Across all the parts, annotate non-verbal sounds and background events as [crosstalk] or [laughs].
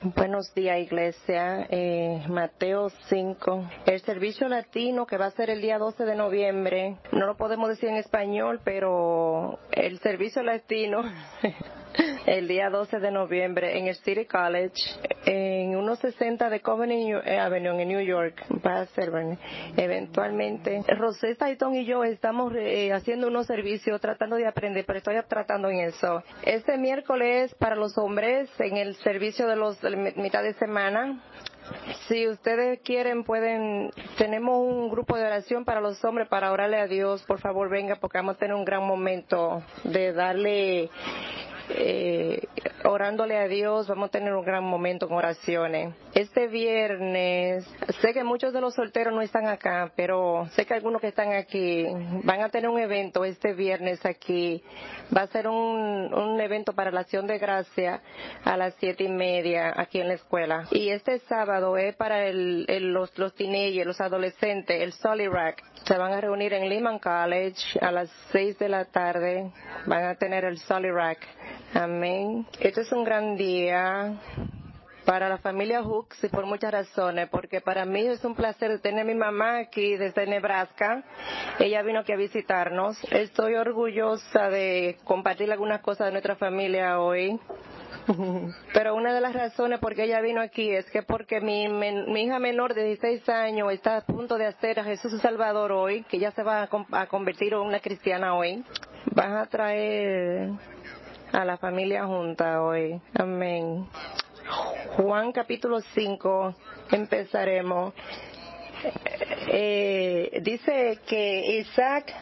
Buenos días, iglesia. Eh, Mateo 5. El servicio latino que va a ser el día 12 de noviembre, no lo podemos decir en español, pero el servicio latino [laughs] [laughs] el día 12 de noviembre en el City College, en 160 de Covenant Avenue en New York. Va a ser eventualmente. Taiton y yo estamos eh, haciendo unos servicios tratando de aprender, pero estoy tratando en eso. Este miércoles para los hombres en el servicio de los mitad de semana si ustedes quieren, pueden, tenemos un grupo de oración para los hombres para orarle a Dios. Por favor, venga, porque vamos a tener un gran momento de darle eh, orándole a Dios, vamos a tener un gran momento con oraciones. Este viernes, sé que muchos de los solteros no están acá, pero sé que algunos que están aquí van a tener un evento este viernes aquí. Va a ser un, un evento para la acción de gracia a las siete y media aquí en la escuela. Y este sábado es para el, los, los teenagers, los adolescentes, el Solid Rack. Se van a reunir en Lehman College a las seis de la tarde. Van a tener el Solid Rack. Amén. Este es un gran día para la familia Hooks y por muchas razones, porque para mí es un placer tener a mi mamá aquí desde Nebraska. Ella vino aquí a visitarnos. Estoy orgullosa de compartir algunas cosas de nuestra familia hoy. [laughs] Pero una de las razones por qué ella vino aquí es que porque mi, mi hija menor de 16 años está a punto de hacer a Jesús su Salvador hoy, que ya se va a, a convertir en una cristiana hoy. Van a traer a la familia junta hoy. Amén. Juan capítulo 5, empezaremos. Eh, dice que Isaac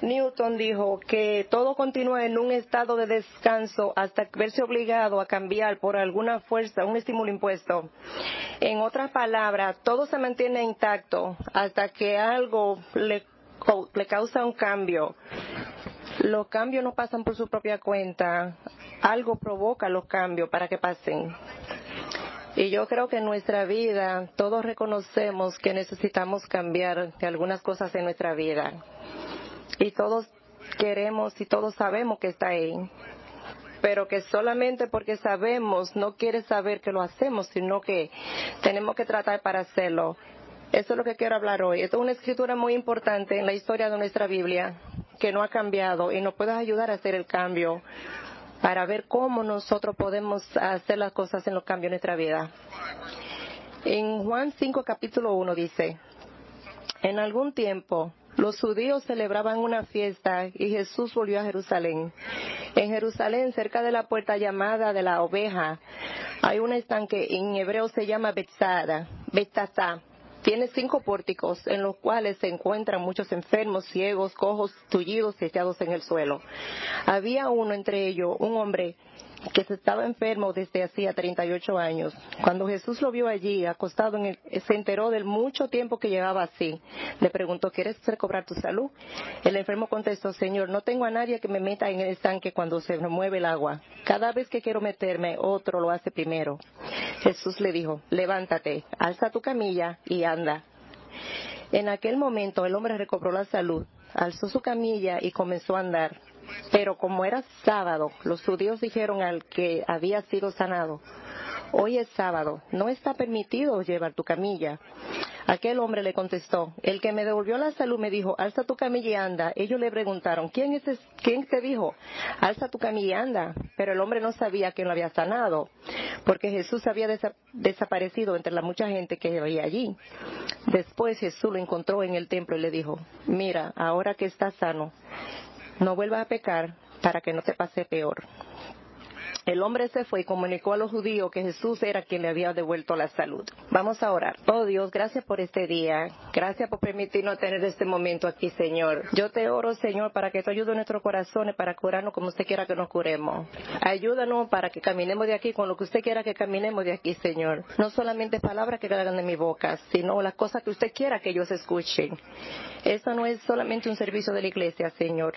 Newton dijo que todo continúa en un estado de descanso hasta verse obligado a cambiar por alguna fuerza un estímulo impuesto. En otras palabras, todo se mantiene intacto hasta que algo le, le causa un cambio. Los cambios no pasan por su propia cuenta. Algo provoca los cambios para que pasen. Y yo creo que en nuestra vida todos reconocemos que necesitamos cambiar algunas cosas en nuestra vida. Y todos queremos y todos sabemos que está ahí. Pero que solamente porque sabemos no quiere saber que lo hacemos, sino que tenemos que tratar para hacerlo. Eso es lo que quiero hablar hoy. Esto es una escritura muy importante en la historia de nuestra Biblia que no ha cambiado y nos puedes ayudar a hacer el cambio para ver cómo nosotros podemos hacer las cosas en los cambios en nuestra vida. En Juan 5 capítulo 1 dice, en algún tiempo los judíos celebraban una fiesta y Jesús volvió a Jerusalén. En Jerusalén, cerca de la puerta llamada de la oveja, hay un estanque, en hebreo se llama Betzada, Betzazá, tiene cinco pórticos en los cuales se encuentran muchos enfermos, ciegos, cojos, tullidos y echados en el suelo. Había uno entre ellos, un hombre que se estaba enfermo desde hacía 38 años. Cuando Jesús lo vio allí, acostado en se enteró del mucho tiempo que llevaba así. Le preguntó, ¿quieres recobrar tu salud? El enfermo contestó, Señor, no tengo a nadie que me meta en el estanque cuando se mueve el agua. Cada vez que quiero meterme, otro lo hace primero. Jesús le dijo, levántate, alza tu camilla y anda. En aquel momento el hombre recobró la salud, alzó su camilla y comenzó a andar. Pero como era sábado, los judíos dijeron al que había sido sanado, hoy es sábado, no está permitido llevar tu camilla. Aquel hombre le contestó, el que me devolvió la salud me dijo, alza tu camilla y anda. Ellos le preguntaron, ¿quién, es quién te dijo? Alza tu camilla y anda. Pero el hombre no sabía quién lo había sanado, porque Jesús había desaparecido entre la mucha gente que había allí. Después Jesús lo encontró en el templo y le dijo, mira, ahora que estás sano, no vuelvas a pecar para que no te pase peor. El hombre se fue y comunicó a los judíos que Jesús era quien le había devuelto la salud. Vamos a orar. Oh Dios, gracias por este día. Gracias por permitirnos tener este momento aquí, Señor. Yo te oro, Señor, para que tú ayudes nuestros corazones para curarnos como usted quiera que nos curemos. Ayúdanos para que caminemos de aquí con lo que usted quiera que caminemos de aquí, Señor. No solamente palabras que salgan de mi boca, sino las cosas que usted quiera que ellos escuchen. Eso no es solamente un servicio de la iglesia, Señor.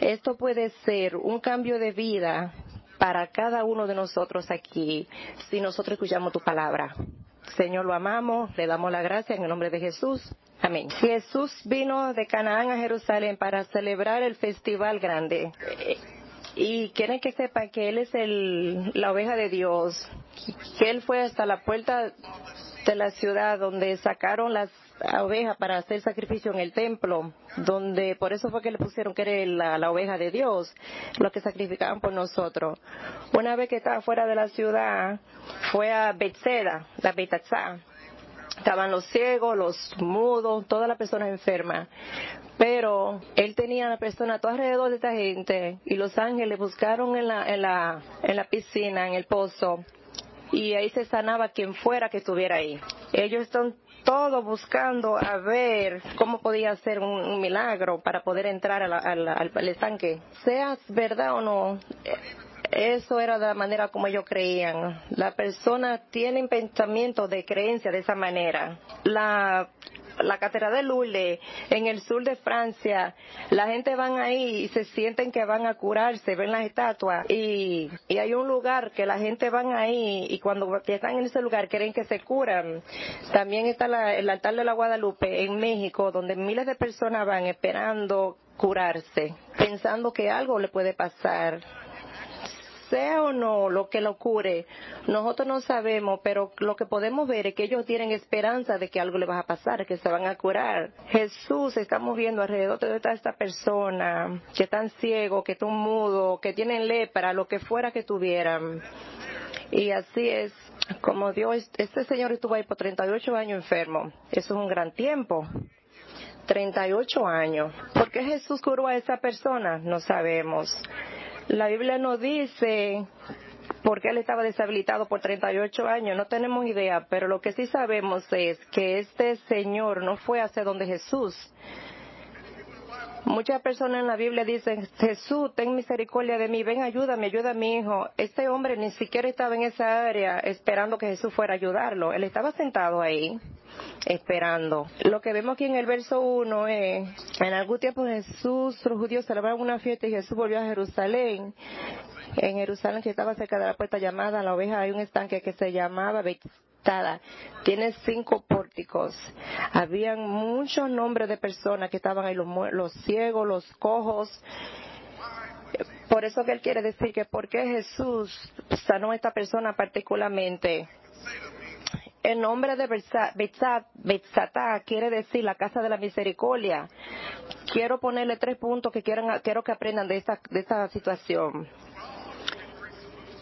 Esto puede ser un cambio de vida para cada uno de nosotros aquí si nosotros escuchamos tu palabra. Señor, lo amamos, le damos la gracia en el nombre de Jesús. Amén. Jesús vino de Canaán a Jerusalén para celebrar el festival grande. Y quieren que sepa que Él es el, la oveja de Dios que él fue hasta la puerta de la ciudad donde sacaron las ovejas para hacer sacrificio en el templo, donde por eso fue que le pusieron que era la, oveja de Dios, lo que sacrificaban por nosotros. Una vez que estaba fuera de la ciudad, fue a Bethseda, la Betatzá. Estaban los ciegos, los mudos, todas las personas enfermas. Pero él tenía a la persona todo alrededor de esta gente y los ángeles buscaron en la, en la, en la piscina, en el pozo, y ahí se sanaba quien fuera que estuviera ahí. Ellos están todos buscando a ver cómo podía hacer un, milagro para poder entrar al, estanque. Seas verdad o no, eso era de la manera como ellos creían. La persona tiene pensamiento de creencia de esa manera. La la catedral de Lourdes, en el sur de Francia, la gente van ahí y se sienten que van a curarse, ven las estatuas y, y hay un lugar que la gente van ahí y cuando están en ese lugar creen que se curan. También está el altar de la Guadalupe en México, donde miles de personas van esperando curarse, pensando que algo le puede pasar sea o no lo que lo cure, nosotros no sabemos, pero lo que podemos ver es que ellos tienen esperanza de que algo le va a pasar, que se van a curar. Jesús, estamos viendo alrededor de toda esta persona que están ciegos, que están mudos, que tienen lepra, lo que fuera que tuvieran. Y así es, como Dios, este señor estuvo ahí por 38 años enfermo. Eso es un gran tiempo. 38 años. ¿Por qué Jesús curó a esa persona? No sabemos. La Biblia no dice por qué él estaba deshabilitado por 38 años, no tenemos idea, pero lo que sí sabemos es que este señor no fue hacia donde Jesús. Muchas personas en la Biblia dicen, Jesús, ten misericordia de mí, ven, ayúdame, ayuda a mi hijo. Este hombre ni siquiera estaba en esa área esperando que Jesús fuera a ayudarlo. Él estaba sentado ahí esperando. Lo que vemos aquí en el verso 1 es, en algún tiempo Jesús, los judíos celebraron una fiesta y Jesús volvió a Jerusalén. En Jerusalén, que estaba cerca de la puerta llamada La Oveja, hay un estanque que se llamaba Bethesda. Tiene cinco pórticos. Habían muchos nombres de personas que estaban ahí, los, los ciegos, los cojos, por eso que él quiere decir que por qué Jesús sanó a esta persona particularmente el nombre de Betzatá quiere decir la casa de la misericordia. Quiero ponerle tres puntos que quieran, quiero que aprendan de esta, de esta situación.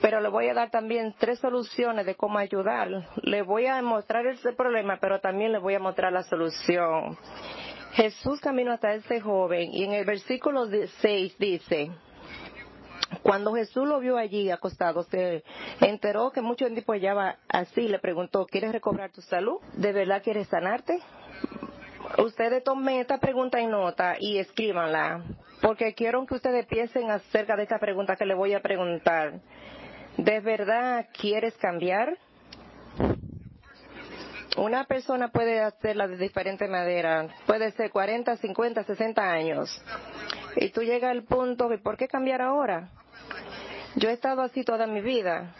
Pero le voy a dar también tres soluciones de cómo ayudar. Le voy a mostrar el problema, pero también le voy a mostrar la solución. Jesús caminó hasta ese joven y en el versículo 6 dice, cuando Jesús lo vio allí acostado, se enteró que mucho tiempo llevaba así, le preguntó, ¿quieres recobrar tu salud? ¿De verdad quieres sanarte? Ustedes tomen esta pregunta en nota y escríbanla, porque quiero que ustedes piensen acerca de esta pregunta que le voy a preguntar. ¿De verdad quieres cambiar? Una persona puede hacerla de diferente manera. Puede ser 40, 50, 60 años. Y tú llegas al punto de ¿por qué cambiar ahora? Yo he estado así toda mi vida.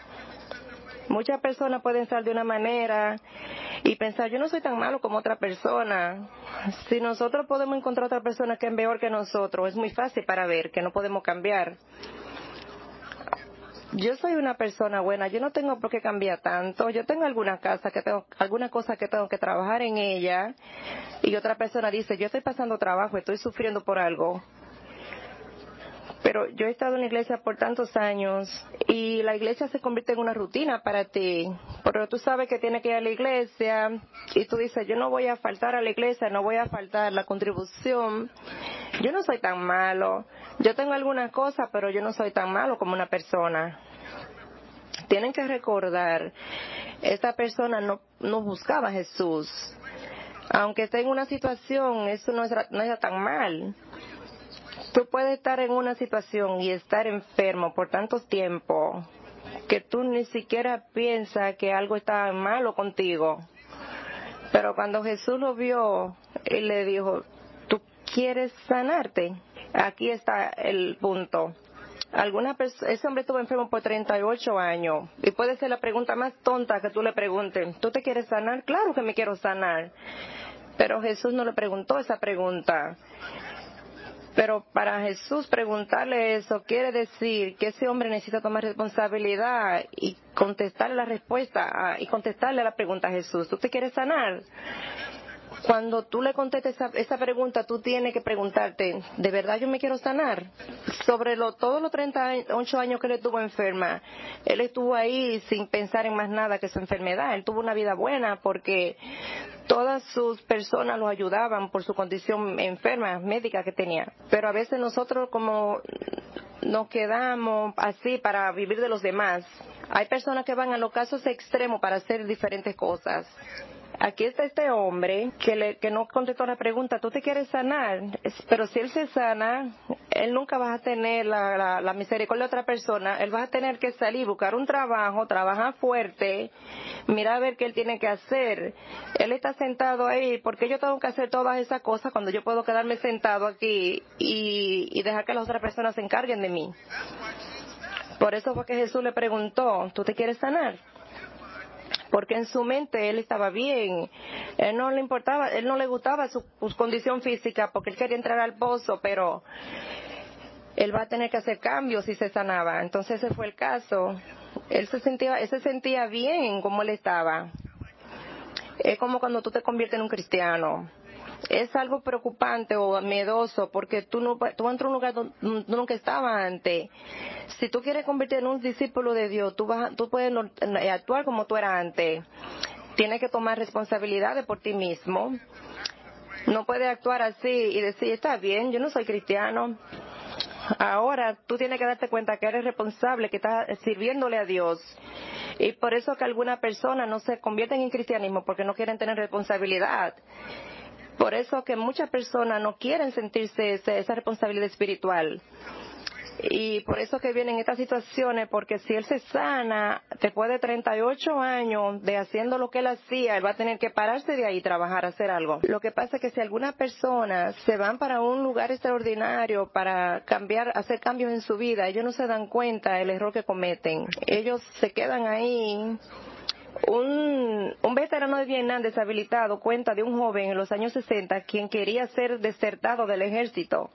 Muchas personas pueden estar de una manera y pensar, yo no soy tan malo como otra persona. Si nosotros podemos encontrar otra persona que es peor que nosotros, es muy fácil para ver que no podemos cambiar. Yo soy una persona buena, yo no tengo por qué cambiar tanto. Yo tengo alguna casa que tengo, alguna cosa que tengo que trabajar en ella y otra persona dice, yo estoy pasando trabajo, estoy sufriendo por algo pero yo he estado en la iglesia por tantos años y la iglesia se convierte en una rutina para ti. Pero tú sabes que tienes que ir a la iglesia y tú dices, yo no voy a faltar a la iglesia, no voy a faltar la contribución. Yo no soy tan malo. Yo tengo algunas cosas, pero yo no soy tan malo como una persona. Tienen que recordar, esta persona no, no buscaba a Jesús. Aunque esté en una situación, eso no, es, no era tan mal Tú puedes estar en una situación y estar enfermo por tanto tiempo que tú ni siquiera piensas que algo está malo contigo. Pero cuando Jesús lo vio, él le dijo, ¿tú quieres sanarte? Aquí está el punto. Alguna ese hombre estuvo enfermo por 38 años y puede ser la pregunta más tonta que tú le preguntes. ¿Tú te quieres sanar? Claro que me quiero sanar. Pero Jesús no le preguntó esa pregunta. Pero para Jesús preguntarle eso quiere decir que ese hombre necesita tomar responsabilidad y contestarle la respuesta ah, y contestarle la pregunta a Jesús. ¿Tú te quieres sanar? Cuando tú le contestes esa, pregunta, tú tienes que preguntarte, ¿de verdad yo me quiero sanar? Sobre lo, todos los 38 años que él estuvo enferma, él estuvo ahí sin pensar en más nada que su enfermedad. Él tuvo una vida buena porque todas sus personas lo ayudaban por su condición enferma, médica que tenía. Pero a veces nosotros como nos quedamos así para vivir de los demás. Hay personas que van a los casos extremos para hacer diferentes cosas aquí está este hombre que, le, que no contestó la pregunta, ¿tú te quieres sanar? Pero si él se sana, él nunca va a tener la, la, misericordia de otra persona, él va a tener que salir, buscar un trabajo, trabajar fuerte, mirar a ver qué él tiene que hacer. Él está sentado ahí, porque yo tengo que hacer todas esas cosas cuando yo puedo quedarme sentado aquí y, y dejar que las otras personas se encarguen de mí? Por eso fue que Jesús le preguntó, ¿tú te quieres sanar? Porque en su mente él estaba bien, él no le importaba, él no le gustaba su, condición física porque él quería entrar al pozo, pero él va a tener que hacer cambios si se sanaba. Entonces ese fue el caso. Él se sentía, él se sentía bien como él estaba. Es como cuando tú te conviertes en un cristiano es algo preocupante o miedoso porque tú no tú entras a un lugar donde nunca estabas antes. Si tú quieres convertir en un discípulo de Dios, tú vas, tú puedes actuar como tú eras antes. Tienes que tomar responsabilidades por ti mismo. No puedes actuar así y decir, está bien, yo no soy cristiano. Ahora tú tienes que darte cuenta que eres responsable, que estás sirviéndole a Dios. Y por eso que algunas personas no se convierten en cristianismo porque no quieren tener responsabilidad. Por eso que muchas personas no quieren sentirse esa responsabilidad espiritual. Y por eso que vienen estas situaciones, porque si él se sana después de 38 años de haciendo lo que él hacía, él va a tener que pararse de ahí trabajar, hacer algo. Lo que pasa es que si algunas personas se van para un lugar extraordinario para cambiar, hacer cambios en su vida, ellos no se dan cuenta del error que cometen. Ellos se quedan ahí un, veterano de Vietnam deshabilitado cuenta de un joven en los años 60 quien quería ser desertado del ejército.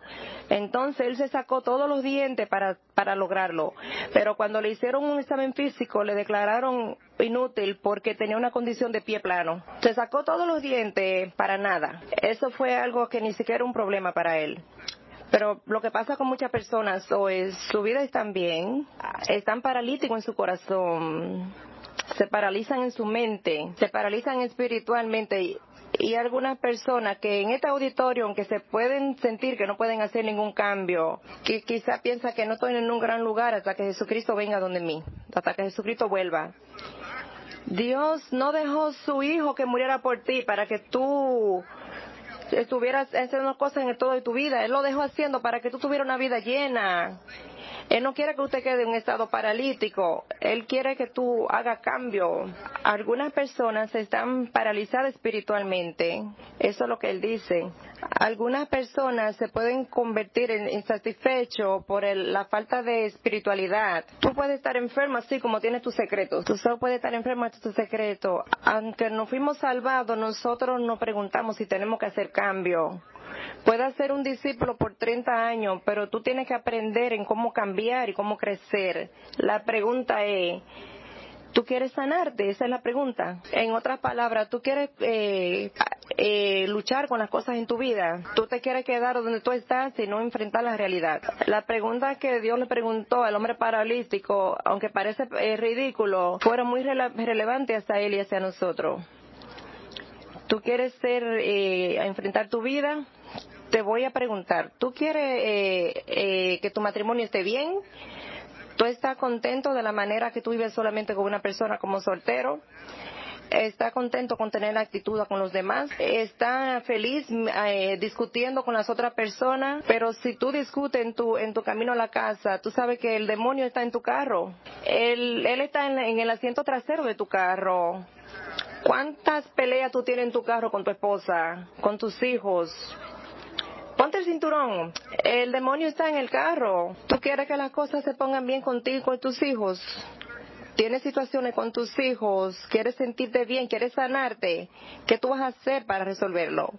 Entonces él se sacó todos los dientes para, para lograrlo. Pero cuando le hicieron un examen físico le declararon inútil porque tenía una condición de pie plano. Se sacó todos los dientes para nada. Eso fue algo que ni siquiera era un problema para él. Pero lo que pasa con muchas personas o es su vida están bien, están paralíticos en su corazón, se paralizan en su mente, se paralizan espiritualmente y, algunas personas que en este auditorio, aunque se pueden sentir que no pueden hacer ningún cambio, que quizá piensa que no estoy en un gran lugar hasta que Jesucristo venga donde mí, hasta que Jesucristo vuelva. Dios no dejó su hijo que muriera por ti para que tú estuvieras haciendo cosas en todo de tu vida. Él lo dejó haciendo para que tú tuvieras una vida llena. Él no quiere que usted quede en un estado paralítico. Él quiere que tú hagas cambio. Algunas personas están paralizadas espiritualmente. Eso es lo que él dice. Algunas personas se pueden convertir en insatisfechos por la falta de espiritualidad. Tú puedes estar enfermo así como tienes tus secretos. Tú solo puedes estar enfermo de tus secretos. Aunque nos fuimos salvados, nosotros nos preguntamos si tenemos que hacer cambio. Puedes ser un discípulo por 30 años, pero tú tienes que aprender en cómo cambiar y cómo crecer. La pregunta es, ¿tú quieres sanarte? Esa es la pregunta. En otras palabras, ¿tú quieres eh, eh, luchar con las cosas en tu vida? ¿Tú te quieres quedar donde tú estás y no enfrentar la realidad? La pregunta que Dios le preguntó al hombre paralítico, aunque parece eh, ridículo, fueron muy relevantes hacia él y hacia nosotros. ¿Tú quieres ser, enfrentar tu vida? Te voy a preguntar, ¿tú quieres eh, eh, que tu matrimonio esté bien? ¿Tú estás contento de la manera que tú vives solamente con una persona como soltero? ¿Está contento con tener la actitud con los demás? ¿Está feliz eh, discutiendo con las otras personas? Pero si tú discutes en tu, en tu camino a la casa, tú sabes que el demonio está en tu carro. Él, él está en, en el asiento trasero de tu carro. ¿Cuántas peleas tú tienes en tu carro con tu esposa, con tus hijos? Ponte el cinturón. El demonio está en el carro. Tú quieres que las cosas se pongan bien contigo y tus hijos. Tienes situaciones con tus hijos, quieres sentirte bien, quieres sanarte, ¿qué tú vas a hacer para resolverlo?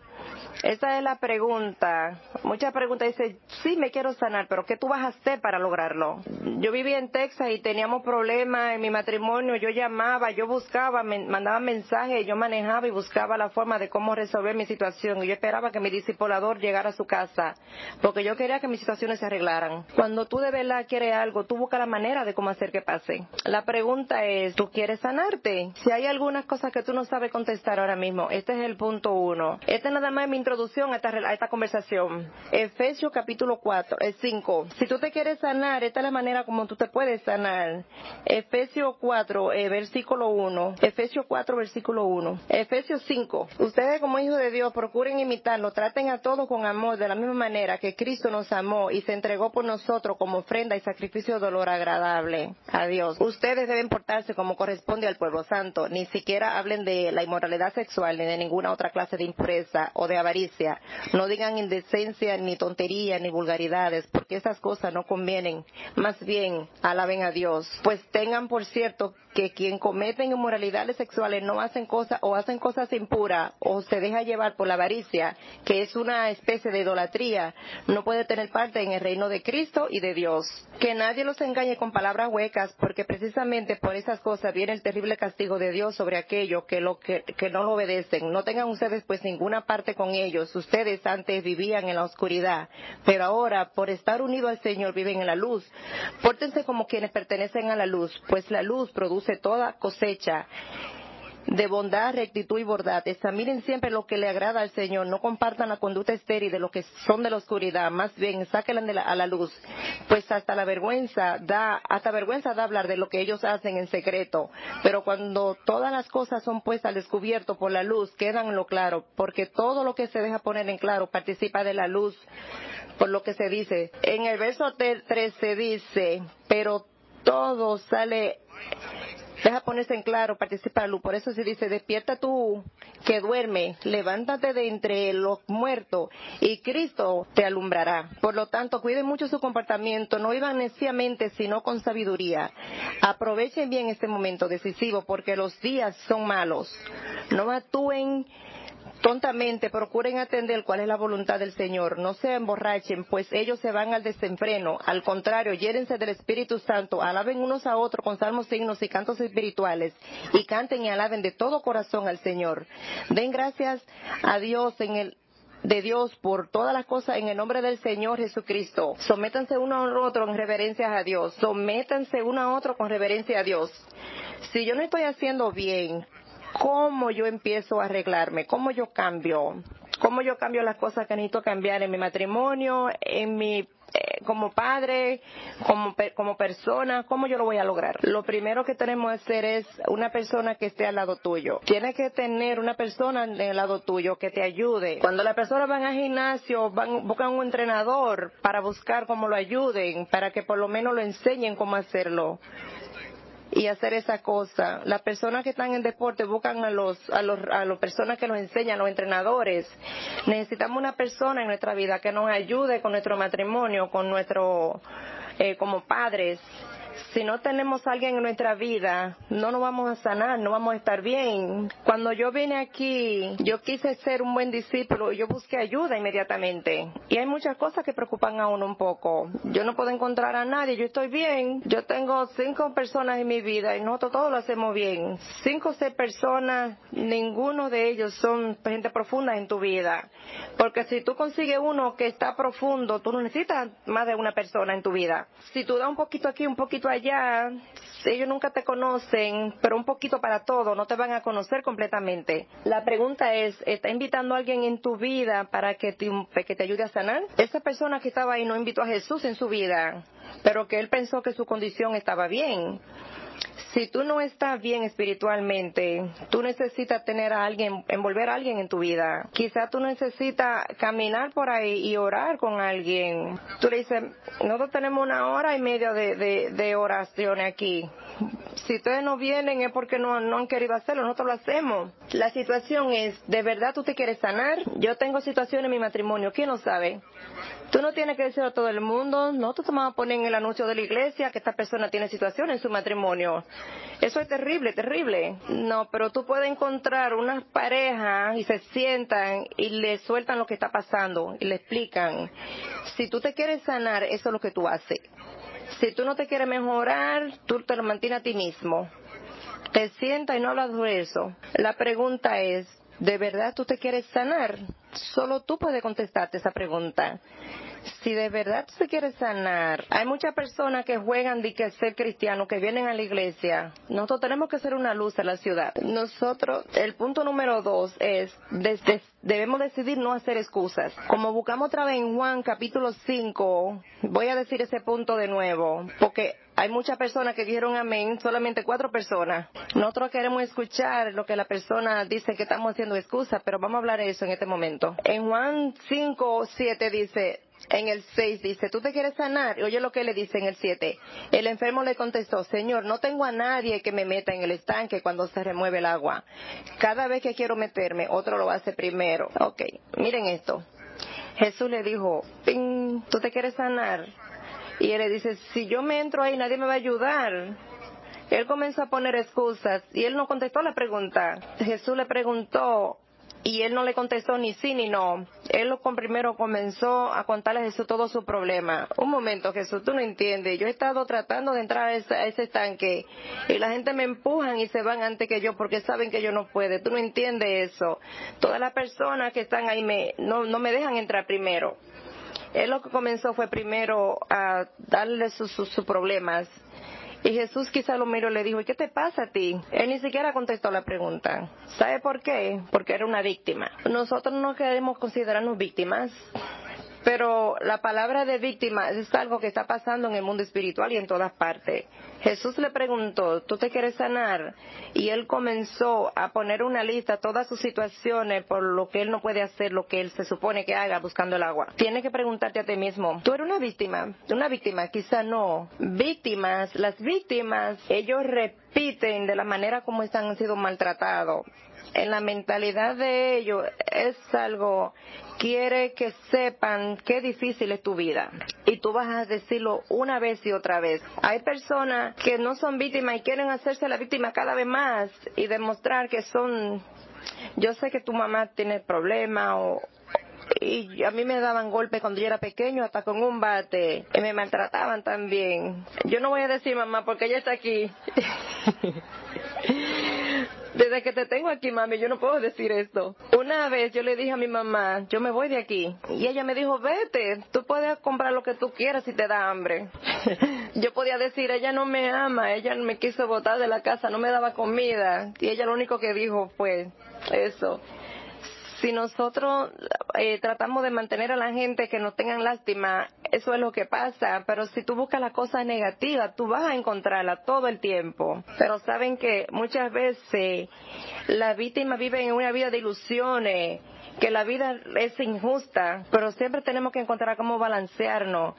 Esa es la pregunta. Muchas preguntas dicen, sí, me quiero sanar, pero ¿qué tú vas a hacer para lograrlo? Yo vivía en Texas y teníamos problemas en mi matrimonio. Yo llamaba, yo buscaba, me mandaba mensajes, yo manejaba y buscaba la forma de cómo resolver mi situación. Y yo esperaba que mi discipulador llegara a su casa, porque yo quería que mis situaciones se arreglaran. Cuando tú de verdad quieres algo, tú buscas la manera de cómo hacer que pase. La pregunta es, ¿tú quieres sanarte? Si hay algunas cosas que tú no sabes contestar ahora mismo, este es el punto uno. Este nada más es mi introducción a esta, a esta conversación. Efesios capítulo 4, el 5. Si tú te quieres sanar, esta es la manera como tú te puedes sanar. Efesios 4, eh, versículo 1. Efesios 4, versículo 1. Efesios 5. Ustedes como hijos de Dios procuren imitarlo, traten a todos con amor de la misma manera que Cristo nos amó y se entregó por nosotros como ofrenda y sacrificio de dolor agradable a Dios. Ustedes deben portarse como corresponde al pueblo santo, ni siquiera hablen de la inmoralidad sexual ni de ninguna otra clase de impureza o de avaricia no digan indecencia, ni tontería, ni vulgaridades, porque esas cosas no convienen. Más bien, alaben a Dios. Pues tengan por cierto que quien cometen inmoralidades sexuales no hacen cosas o hacen cosas impuras o se deja llevar por la avaricia, que es una especie de idolatría, no puede tener parte en el reino de Cristo y de Dios. Que nadie los engañe con palabras huecas, porque precisamente por esas cosas viene el terrible castigo de Dios sobre aquellos que, que, que no lo obedecen. No tengan ustedes pues ninguna parte con ellos. Ustedes antes vivían en la oscuridad, pero ahora por estar unidos al Señor viven en la luz. Pórtense como quienes pertenecen a la luz, pues la luz produce toda cosecha de bondad, rectitud y bondad. Examinen siempre lo que le agrada al Señor. No compartan la conducta estéril de lo que son de la oscuridad. Más bien, sáquenla a la luz. Pues hasta la vergüenza da, hasta vergüenza da hablar de lo que ellos hacen en secreto. Pero cuando todas las cosas son puestas al descubierto por la luz, quedan en lo claro. Porque todo lo que se deja poner en claro participa de la luz. Por lo que se dice. En el verso 13 se dice, pero todo sale Deja ponerse en claro, participa luz. Por eso se dice, despierta tú que duerme, levántate de entre los muertos y Cristo te alumbrará. Por lo tanto, cuiden mucho su comportamiento, no iban neciamente, sino con sabiduría. Aprovechen bien este momento decisivo porque los días son malos. No actúen tontamente procuren atender cuál es la voluntad del Señor. No se emborrachen, pues ellos se van al desenfreno. Al contrario, llérense del Espíritu Santo. Alaben unos a otros con salmos, signos y cantos espirituales. Y canten y alaben de todo corazón al Señor. Den gracias a Dios en el de Dios por todas las cosas en el nombre del Señor Jesucristo. Sométanse uno a otro en reverencia a Dios. Sométanse uno a otro con reverencia a Dios. Si yo no estoy haciendo bien, cómo yo empiezo a arreglarme, cómo yo cambio, cómo yo cambio las cosas que necesito cambiar en mi matrimonio, en mi eh, como padre, como, como persona, ¿cómo yo lo voy a lograr? Lo primero que tenemos que hacer es una persona que esté al lado tuyo. Tienes que tener una persona al lado tuyo que te ayude. Cuando las personas van al gimnasio, van, buscan un entrenador para buscar cómo lo ayuden, para que por lo menos lo enseñen cómo hacerlo y hacer esa cosa. Las personas que están en deporte buscan a los a los a las personas que nos enseñan, los entrenadores. Necesitamos una persona en nuestra vida que nos ayude con nuestro matrimonio, con nuestro eh, como padres si no tenemos a alguien en nuestra vida, no nos vamos a sanar, no vamos a estar bien. Cuando yo vine aquí, yo quise ser un buen discípulo y yo busqué ayuda inmediatamente. Y hay muchas cosas que preocupan a uno un poco. Yo no puedo encontrar a nadie, yo estoy bien. Yo tengo cinco personas en mi vida y nosotros todos lo hacemos bien. Cinco o seis personas, ninguno de ellos son gente profunda en tu vida. Porque si tú consigues uno que está profundo, tú no necesitas más de una persona en tu vida. Si tú das un poquito aquí, un poquito allá, ellos nunca te conocen, pero un poquito para todo, no te van a conocer completamente. La pregunta es, ¿está invitando a alguien en tu vida para que te, que te ayude a sanar? Esa persona que estaba ahí no invitó a Jesús en su vida, pero que él pensó que su condición estaba bien si tú no estás bien espiritualmente, tú necesitas tener a alguien, envolver a alguien en tu vida. Quizá tú necesitas caminar por ahí y orar con alguien. Tú le dices, nosotros tenemos una hora y media de, de, oraciones aquí. Si ustedes no vienen es porque no, no han querido hacerlo, nosotros lo hacemos. La situación es, ¿de verdad tú te quieres sanar? Yo tengo situaciones en mi matrimonio, ¿quién lo sabe? Tú no tienes que decirlo a todo el mundo, nosotros te vamos a poner en el anuncio de la iglesia que esta persona tiene situación en su matrimonio. Eso es terrible, terrible. No, pero tú puedes encontrar unas parejas y se sientan y le sueltan lo que está pasando y le explican. Si tú te quieres sanar, eso es lo que tú haces. Si tú no te quieres mejorar, tú te lo mantienes a ti mismo. Te sientas y no hablas de eso. La pregunta es, ¿de verdad tú te quieres sanar? Solo tú puedes contestarte esa pregunta si de verdad se quiere sanar, hay muchas personas que juegan de que ser cristianos, que vienen a la iglesia. Nosotros tenemos que ser una luz en la ciudad. Nosotros, el punto número dos es, debemos decidir no hacer excusas. Como buscamos otra vez en Juan capítulo 5, voy a decir ese punto de nuevo, porque hay muchas personas que dijeron amén, solamente cuatro personas. Nosotros queremos escuchar lo que la persona dice que estamos haciendo excusas, pero vamos a hablar de eso en este momento. En Juan 5, 7 dice, en el 6 dice, ¿tú te quieres sanar? Y oye lo que le dice en el 7. El enfermo le contestó, Señor, no tengo a nadie que me meta en el estanque cuando se remueve el agua. Cada vez que quiero meterme, otro lo hace primero. Ok, miren esto. Jesús le dijo, ¿tú te quieres sanar? Y él le dice, si yo me entro ahí, nadie me va a ayudar. Él comenzó a poner excusas y él no contestó la pregunta. Jesús le preguntó, y él no le contestó ni sí ni no. Él primero comenzó a contarle a Jesús todo su problema. Un momento, Jesús, tú no entiendes. Yo he estado tratando de entrar a ese, estanque y la gente me empujan y se van antes que yo porque saben que yo no puedo. Tú no entiendes eso. Todas las personas que están ahí me, no, no me dejan entrar primero. Él lo que comenzó fue primero a darle sus, sus problemas y Jesús quizá lo miró y le dijo, ¿y qué te pasa a ti? Él ni siquiera contestó la pregunta. ¿Sabe por qué? Porque era una víctima. Nosotros no queremos considerarnos víctimas. Pero la palabra de víctima es algo que está pasando en el mundo espiritual y en todas partes. Jesús le preguntó, ¿tú te quieres sanar? Y él comenzó a poner una lista, todas sus situaciones por lo que él no puede hacer, lo que él se supone que haga buscando el agua. Tienes que preguntarte a ti mismo, ¿tú eres una víctima? Una víctima, quizá no. Víctimas, las víctimas, ellos repiten de la manera como están han sido maltratados en la mentalidad de ellos es algo, quiere que sepan qué difícil es tu vida. Y tú vas a decirlo una vez y otra vez. Hay personas que no son víctimas y quieren hacerse la víctima cada vez más y demostrar que son, yo sé que tu mamá tiene problemas o, y a mí me daban golpes cuando yo era pequeño, hasta con un bate, y me maltrataban también. Yo no voy a decir mamá porque ella está aquí. [laughs] Desde que te tengo aquí, mami, yo no puedo decir esto. Una vez yo le dije a mi mamá, yo me voy de aquí. Y ella me dijo, vete, tú puedes comprar lo que tú quieras si te da hambre. [laughs] yo podía decir, ella no me ama, ella me quiso botar de la casa, no me daba comida. Y ella lo único que dijo fue eso si nosotros eh, tratamos de mantener a la gente que no tengan lástima, eso es lo que pasa. Pero si tú buscas las cosas negativas, tú vas a encontrarla todo el tiempo. Pero saben que muchas veces la víctima vive en una vida de ilusiones que la vida es injusta, pero siempre tenemos que encontrar cómo balancearnos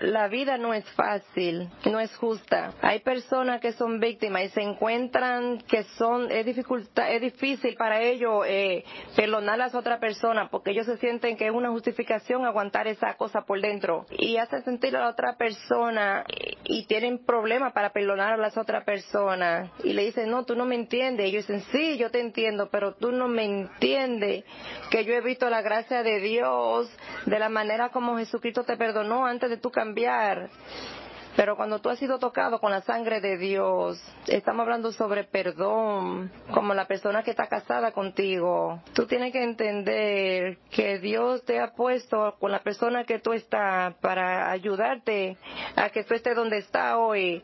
la vida no es fácil, no es justa. Hay personas que son víctimas y se encuentran que son, es, dificultad, es difícil para ellos eh, perdonar a las otras personas porque ellos se sienten que es una justificación aguantar esa cosa por dentro y hace sentir a la otra persona y, tienen problemas para perdonar a las otras personas y le dicen, no, tú no me entiendes. Ellos dicen, sí, yo te entiendo, pero tú no me entiendes que yo he visto la gracia de Dios de la manera como Jesucristo te perdonó antes de tu cambiar. Pero cuando tú has sido tocado con la sangre de Dios, estamos hablando sobre perdón, como la persona que está casada contigo. Tú tienes que entender que Dios te ha puesto con la persona que tú estás para ayudarte a que tú estés donde estás hoy.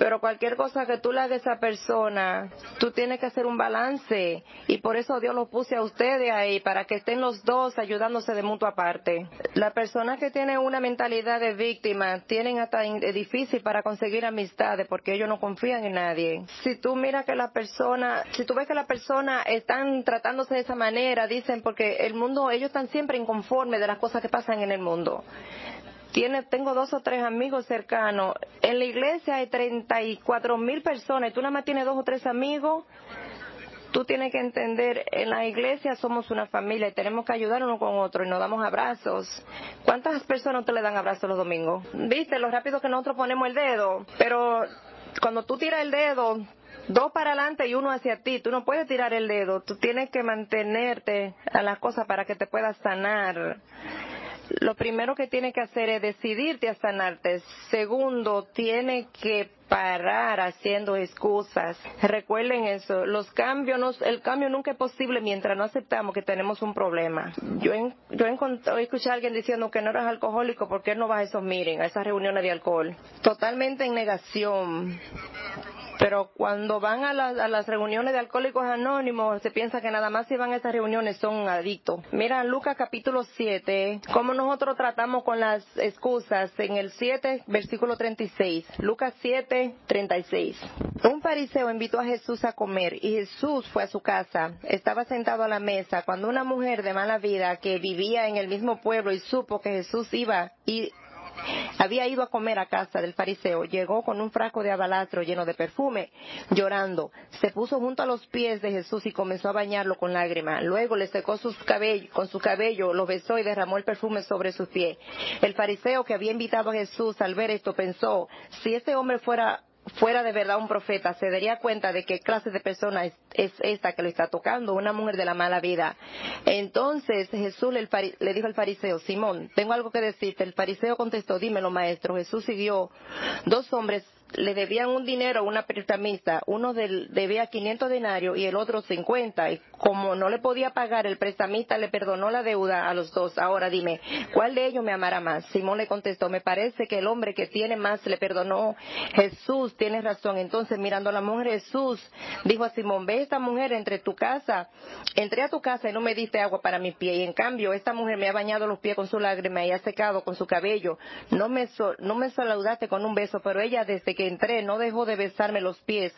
Pero cualquier cosa que tú le hagas a esa persona, tú tienes que hacer un balance. Y por eso Dios lo puse a ustedes ahí, para que estén los dos ayudándose de mutua parte. La persona que tiene una mentalidad de víctima tienen hasta difícil para conseguir amistades porque ellos no confían en nadie. Si tú miras que la persona, si tú ves que la persona están tratándose de esa manera, dicen porque el mundo, ellos están siempre inconformes de las cosas que pasan en el mundo tiene, tengo dos o tres amigos cercanos. En la iglesia hay 34 mil personas tú nada más tienes dos o tres amigos. Tú tienes que entender, en la iglesia somos una familia y tenemos que ayudar uno con otro y nos damos abrazos. ¿Cuántas personas te le dan abrazos los domingos? ¿Viste lo rápido que nosotros ponemos el dedo? Pero cuando tú tiras el dedo, dos para adelante y uno hacia ti. Tú no puedes tirar el dedo. Tú tienes que mantenerte a las cosas para que te puedas sanar. Lo primero que tiene que hacer es decidirte a sanarte. Segundo, tiene que parar haciendo excusas. Recuerden eso. Los cambios, el cambio nunca es posible mientras no aceptamos que tenemos un problema. Yo, yo escuché a alguien diciendo que no eres alcohólico porque él no va a esos miren, a esas reuniones de alcohol. Totalmente en negación. Pero cuando van a, las reuniones de alcohólicos anónimos, se piensa que nada más si van a esas reuniones son adictos. Mira, Lucas capítulo 7, cómo nosotros tratamos con las excusas en el 7, versículo 36. Lucas 7, 36. Un fariseo invitó a Jesús a comer y Jesús fue a su casa. Estaba sentado a la mesa cuando una mujer de mala vida que vivía en el mismo pueblo y supo que Jesús iba y había ido a comer a casa del fariseo, llegó con un frasco de abalastro lleno de perfume, llorando, se puso junto a los pies de Jesús y comenzó a bañarlo con lágrimas. Luego le secó con su cabello, lo besó y derramó el perfume sobre sus pies. El fariseo que había invitado a Jesús al ver esto pensó, si este hombre fuera fuera de verdad un profeta, se daría cuenta de qué clase de persona es, esta que le está tocando, una mujer de la mala vida. Entonces Jesús le, dijo al fariseo, Simón, tengo algo que decirte. El fariseo contestó, dímelo maestro. Jesús siguió, dos hombres le debían un dinero a una prestamista, uno debía 500 denarios y el otro 50, y como no le podía pagar, el prestamista le perdonó la deuda a los dos. Ahora dime, ¿cuál de ellos me amará más? Simón le contestó, me parece que el hombre que tiene más le perdonó. Jesús, tiene razón. Entonces, mirando a la mujer, Jesús dijo a Simón, ve esta mujer entre tu casa, entré a tu casa y no me diste agua para mi pie, y en cambio esta mujer me ha bañado los pies con su lágrima y ha secado con su cabello. No me, no me saludaste con un beso, pero ella desde que entré no dejó de besarme los pies.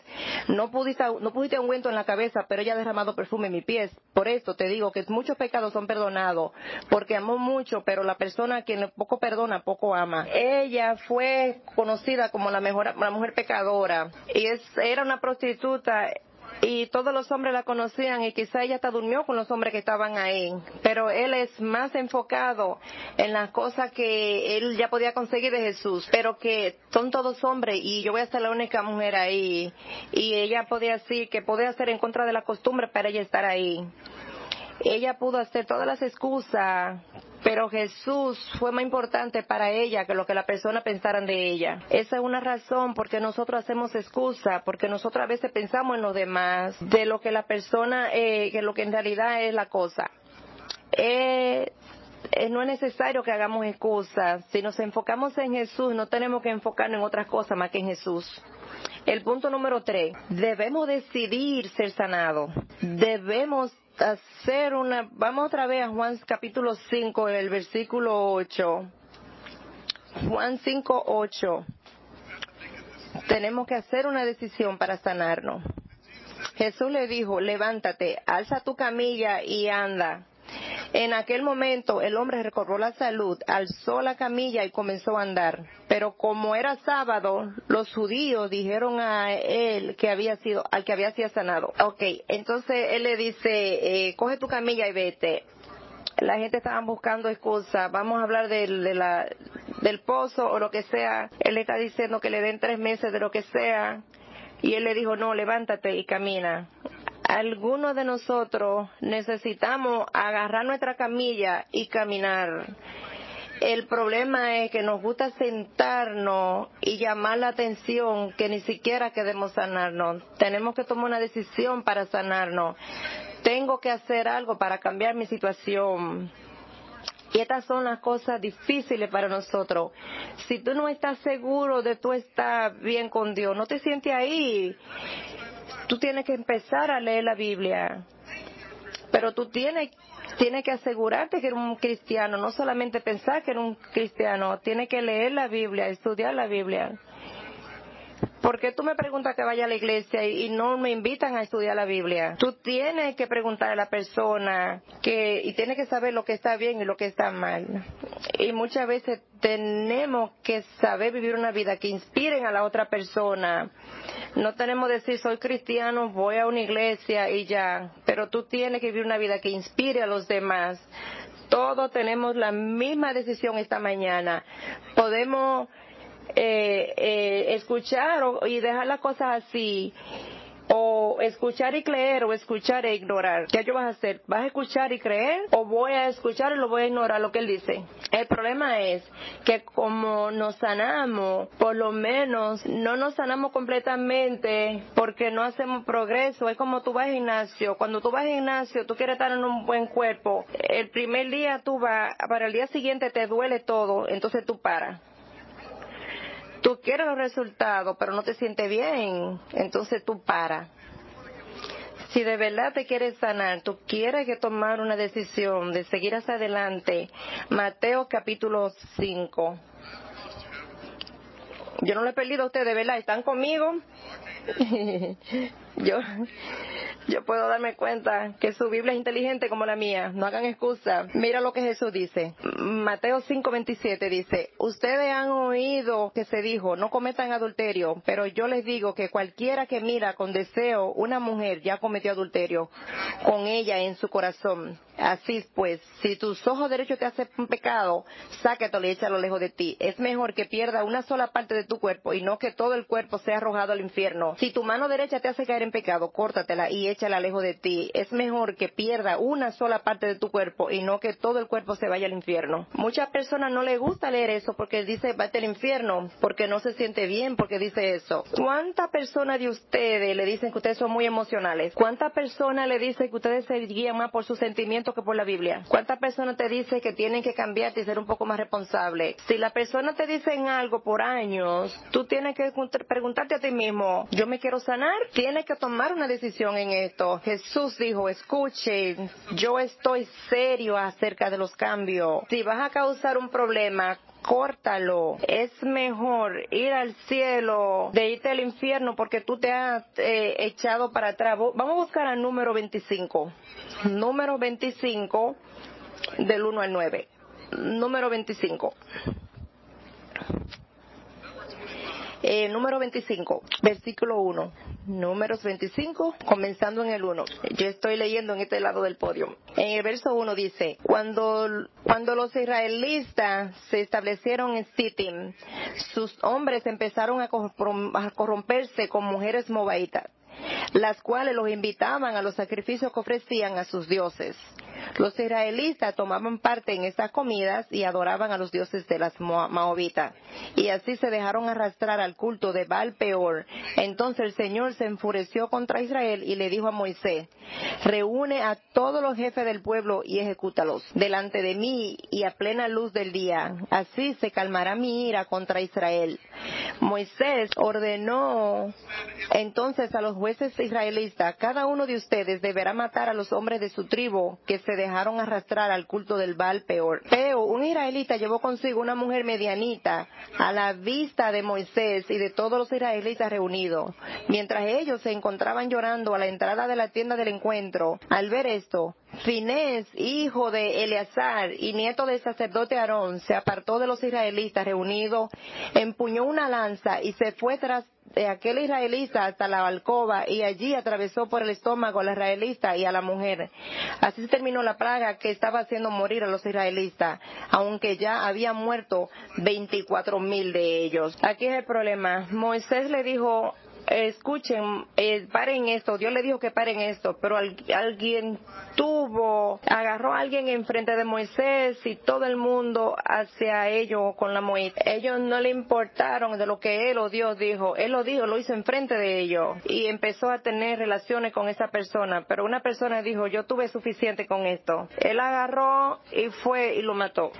No pudiste, no pudiste ungüento en la cabeza, pero ella ha derramado perfume en mis pies. Por esto te digo que muchos pecados son perdonados, porque amó mucho, pero la persona que poco perdona, poco ama. Ella fue conocida como la, mejor, la mujer pecadora y es, era una prostituta y todos los hombres la conocían y quizá ella hasta durmió con los hombres que estaban ahí, pero él es más enfocado en las cosas que él ya podía conseguir de Jesús, pero que son todos hombres y yo voy a ser la única mujer ahí. Y ella podía decir que podía hacer en contra de la costumbre para ella estar ahí. Ella pudo hacer todas las excusas pero Jesús fue más importante para ella que lo que la persona pensaran de ella. Esa es una razón porque nosotros hacemos excusa, porque nosotros a veces pensamos en los demás, de lo que la persona, eh, que lo que en realidad es la cosa. No es necesario que hagamos excusas. Si nos enfocamos en Jesús, no tenemos que enfocarnos en otras cosas más que en Jesús. El punto número tres, debemos decidir ser sanados. Debemos hacer una, vamos otra vez a Juan capítulo 5, el versículo 8. Juan 5, 8. Tenemos que hacer una decisión para sanarnos. Jesús le dijo, levántate, alza tu camilla y anda. En aquel momento el hombre recobró la salud, alzó la camilla y comenzó a andar. Pero como era sábado, los judíos dijeron a él que había sido, al que había sido sanado. Ok, entonces él le dice, eh, coge tu camilla y vete. La gente estaba buscando excusas. Vamos a hablar del, del pozo o lo que sea. Él le está diciendo que le den tres meses de lo que sea. Y él le dijo, no, levántate y camina algunos de nosotros necesitamos agarrar nuestra camilla y caminar. El problema es que nos gusta sentarnos y llamar la atención que ni siquiera queremos sanarnos. Tenemos que tomar una decisión para sanarnos. Tengo que hacer algo para cambiar mi situación. Y estas son las cosas difíciles para nosotros. Si tú no estás seguro de tú estar bien con Dios, no te sientes ahí. Tú tienes que empezar a leer la Biblia. Pero tú tienes, tienes que asegurarte que eres un cristiano, no solamente pensar que eres un cristiano, tienes que leer la Biblia, estudiar la Biblia. Porque tú me preguntas que vaya a la iglesia y, no me invitan a estudiar la Biblia? Tú tienes que preguntar a la persona que, y tienes que saber lo que está bien y lo que está mal. Y muchas veces tenemos que saber vivir una vida que inspiren a la otra persona. No tenemos que decir soy cristiano, voy a una iglesia y ya. Pero tú tienes que vivir una vida que inspire a los demás. Todos tenemos la misma decisión esta mañana. Podemos eh, eh, escuchar y dejar las cosas así o escuchar y creer o escuchar e ignorar. ¿Qué yo vas a hacer? ¿Vas a escuchar y creer o voy a escuchar y lo voy a ignorar lo que él dice? El problema es que como nos sanamos, por lo menos no nos sanamos completamente porque no hacemos progreso. Es como tú vas al gimnasio. Cuando tú vas al gimnasio, tú quieres estar en un buen cuerpo. El primer día tú vas, para el día siguiente te duele todo, entonces tú paras Tú quieres los resultados, pero no te sientes bien, entonces tú para. Si de verdad te quieres sanar, tú quieres que tomar una decisión de seguir hacia adelante. Mateo capítulo 5. Yo no lo he perdido a ustedes, ¿verdad? ¿Están conmigo? [laughs] yo, yo puedo darme cuenta que su Biblia es inteligente como la mía. No hagan excusa. Mira lo que Jesús dice. Mateo 5:27 dice, ustedes han oído que se dijo, no cometan adulterio, pero yo les digo que cualquiera que mira con deseo una mujer ya cometió adulterio con ella en su corazón. Así pues, si tus ojos derechos te hacen pecado, sáquetelo y échalo lejos de ti. Es mejor que pierda una sola parte de tu cuerpo y no que todo el cuerpo sea arrojado al infierno. Si tu mano derecha te hace caer en pecado, córtatela y échala lejos de ti. Es mejor que pierda una sola parte de tu cuerpo y no que todo el cuerpo se vaya al infierno. Muchas personas no les gusta leer eso porque dice vete al infierno, porque no se siente bien porque dice eso. ¿Cuántas personas de ustedes le dicen que ustedes son muy emocionales? ¿Cuántas personas le dicen que ustedes se guían más por sus sentimientos que por la Biblia? ¿Cuántas personas te dicen que tienen que cambiarte y ser un poco más responsable? Si la persona te dicen algo por años, tú tienes que preguntarte a ti mismo, ¿yo me quiero sanar? Tienes que tomar una decisión en esto. Jesús dijo, escuchen, yo estoy serio acerca de los cambios. Si vas a causar un problema, córtalo. Es mejor ir al cielo de irte al infierno porque tú te has eh, echado para atrás. Vamos a buscar al número 25. Número 25 del 1 al 9. Número 25. Eh, número 25, versículo 1. Números 25, comenzando en el 1. Yo estoy leyendo en este lado del podio. En el verso 1 dice, cuando, cuando los israelitas se establecieron en Sittim, sus hombres empezaron a corromperse con mujeres moabitas las cuales los invitaban a los sacrificios que ofrecían a sus dioses. Los israelitas tomaban parte en estas comidas y adoraban a los dioses de las Moabitas. Y así se dejaron arrastrar al culto de Baal Peor. Entonces el Señor se enfureció contra Israel y le dijo a Moisés, reúne a todos los jefes del pueblo y ejecútalos delante de mí y a plena luz del día. Así se calmará mi ira contra Israel. Moisés ordenó entonces a los jueces israelitas, cada uno de ustedes deberá matar a los hombres de su tribu que se dejaron arrastrar al culto del Baal peor. Pero un israelita llevó consigo una mujer medianita a la vista de Moisés y de todos los israelitas reunidos. Mientras ellos se encontraban llorando a la entrada de la tienda del encuentro, al ver esto, Finés, hijo de Eleazar y nieto del sacerdote Aarón, se apartó de los israelitas reunidos, empuñó una lanza y se fue tras de aquel israelita hasta la alcoba y allí atravesó por el estómago al israelita y a la mujer. Así se terminó la plaga que estaba haciendo morir a los israelitas, aunque ya habían muerto veinticuatro mil de ellos. Aquí es el problema. Moisés le dijo escuchen, eh, paren esto, Dios le dijo que paren esto, pero alguien tuvo, agarró a alguien enfrente de Moisés y todo el mundo hacia ellos con la Moisés. Ellos no le importaron de lo que él o Dios dijo, él lo dijo, lo hizo enfrente de ellos y empezó a tener relaciones con esa persona, pero una persona dijo, yo tuve suficiente con esto. Él agarró y fue y lo mató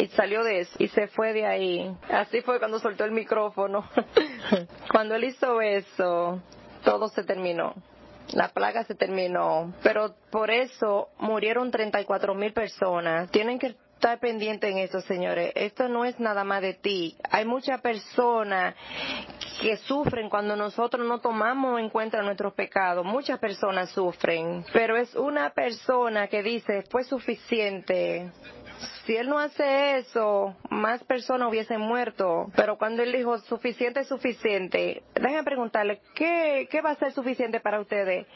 y salió de eso y se fue de ahí. Así fue cuando soltó el micrófono. [laughs] cuando él hizo eso, todo se terminó. La plaga se terminó, pero por eso murieron 34 mil personas. Tienen que estar pendientes en eso, señores. Esto no es nada más de ti. Hay muchas personas que sufren cuando nosotros no tomamos en cuenta nuestros pecados. Muchas personas sufren, pero es una persona que dice, fue suficiente si él no hace eso, más personas hubiesen muerto. Pero cuando él dijo suficiente es suficiente, déjenme preguntarle, ¿qué, ¿qué va a ser suficiente para ustedes?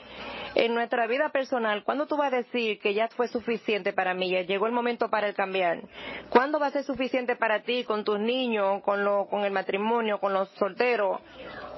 En nuestra vida personal, ¿cuándo tú vas a decir que ya fue suficiente para mí? Ya llegó el momento para el cambiar. ¿Cuándo va a ser suficiente para ti con tus niños, con, lo, con el matrimonio, con los solteros?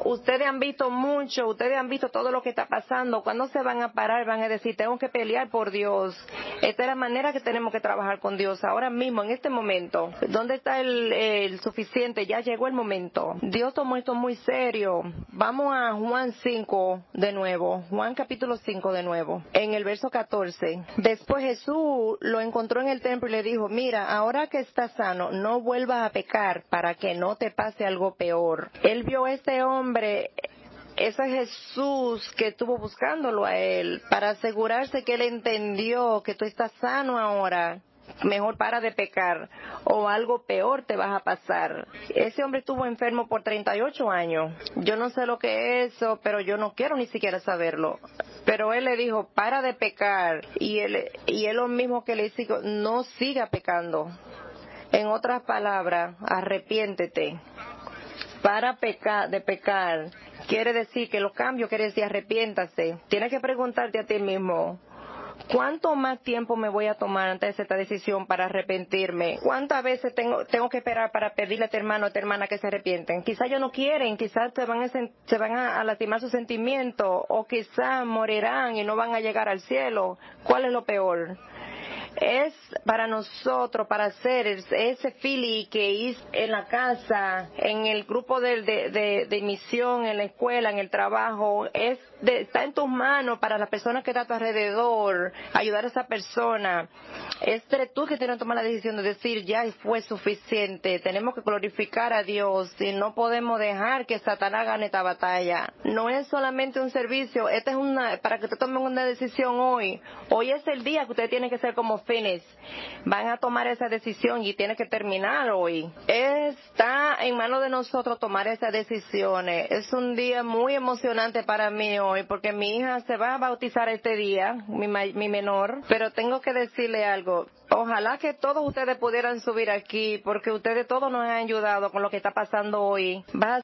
Ustedes han visto mucho, ustedes han visto todo lo que está pasando. Cuando se van a parar, van a decir, tengo que pelear por Dios. Esta es la manera que tenemos que trabajar con Dios. Ahora mismo, en este momento, ¿dónde está el, el suficiente? Ya llegó el momento. Dios tomó esto muy serio. Vamos a Juan 5 de nuevo. Juan capítulo 5 de nuevo. En el verso 14. Después Jesús lo encontró en el templo y le dijo, mira, ahora que estás sano, no vuelvas a pecar para que no te pase algo peor. Él vio a este hombre ese Jesús que estuvo buscándolo a él para asegurarse que él entendió que tú estás sano ahora. Mejor para de pecar o algo peor te vas a pasar. Ese hombre estuvo enfermo por 38 años. Yo no sé lo que es eso, pero yo no quiero ni siquiera saberlo. Pero él le dijo, para de pecar. Y él, y él lo mismo que le dijo, no siga pecando. En otras palabras, arrepiéntete. Para pecar, de pecar quiere decir que los cambios quiere decir arrepiéntase. Tienes que preguntarte a ti mismo, ¿Cuánto más tiempo me voy a tomar antes de esta decisión para arrepentirme? ¿Cuántas veces tengo, tengo que esperar para pedirle a tu hermano o a tu hermana que se arrepienten? Quizás ellos no quieren, quizás se van, a, se van a, lastimar sus sentimientos o quizás morirán y no van a llegar al cielo. ¿Cuál es lo peor? Es para nosotros, para hacer ese fili que hice en la casa, en el grupo de, de, de, misión, en la escuela, en el trabajo, es está en tus manos para la persona que está a tu alrededor, ayudar a esa persona. Es tú que tienes que tomar la decisión de decir, ya fue suficiente, tenemos que glorificar a Dios y no podemos dejar que Satanás gane esta batalla. No es solamente un servicio, esta es una, para que te tomen una decisión hoy. Hoy es el día que usted tiene que ser como fines. Van a tomar esa decisión y tiene que terminar hoy. Está en manos de nosotros tomar esas decisiones. Es un día muy emocionante para mí porque mi hija se va a bautizar este día, mi, mi menor, pero tengo que decirle algo. Ojalá que todos ustedes pudieran subir aquí porque ustedes todos nos han ayudado con lo que está pasando hoy. Va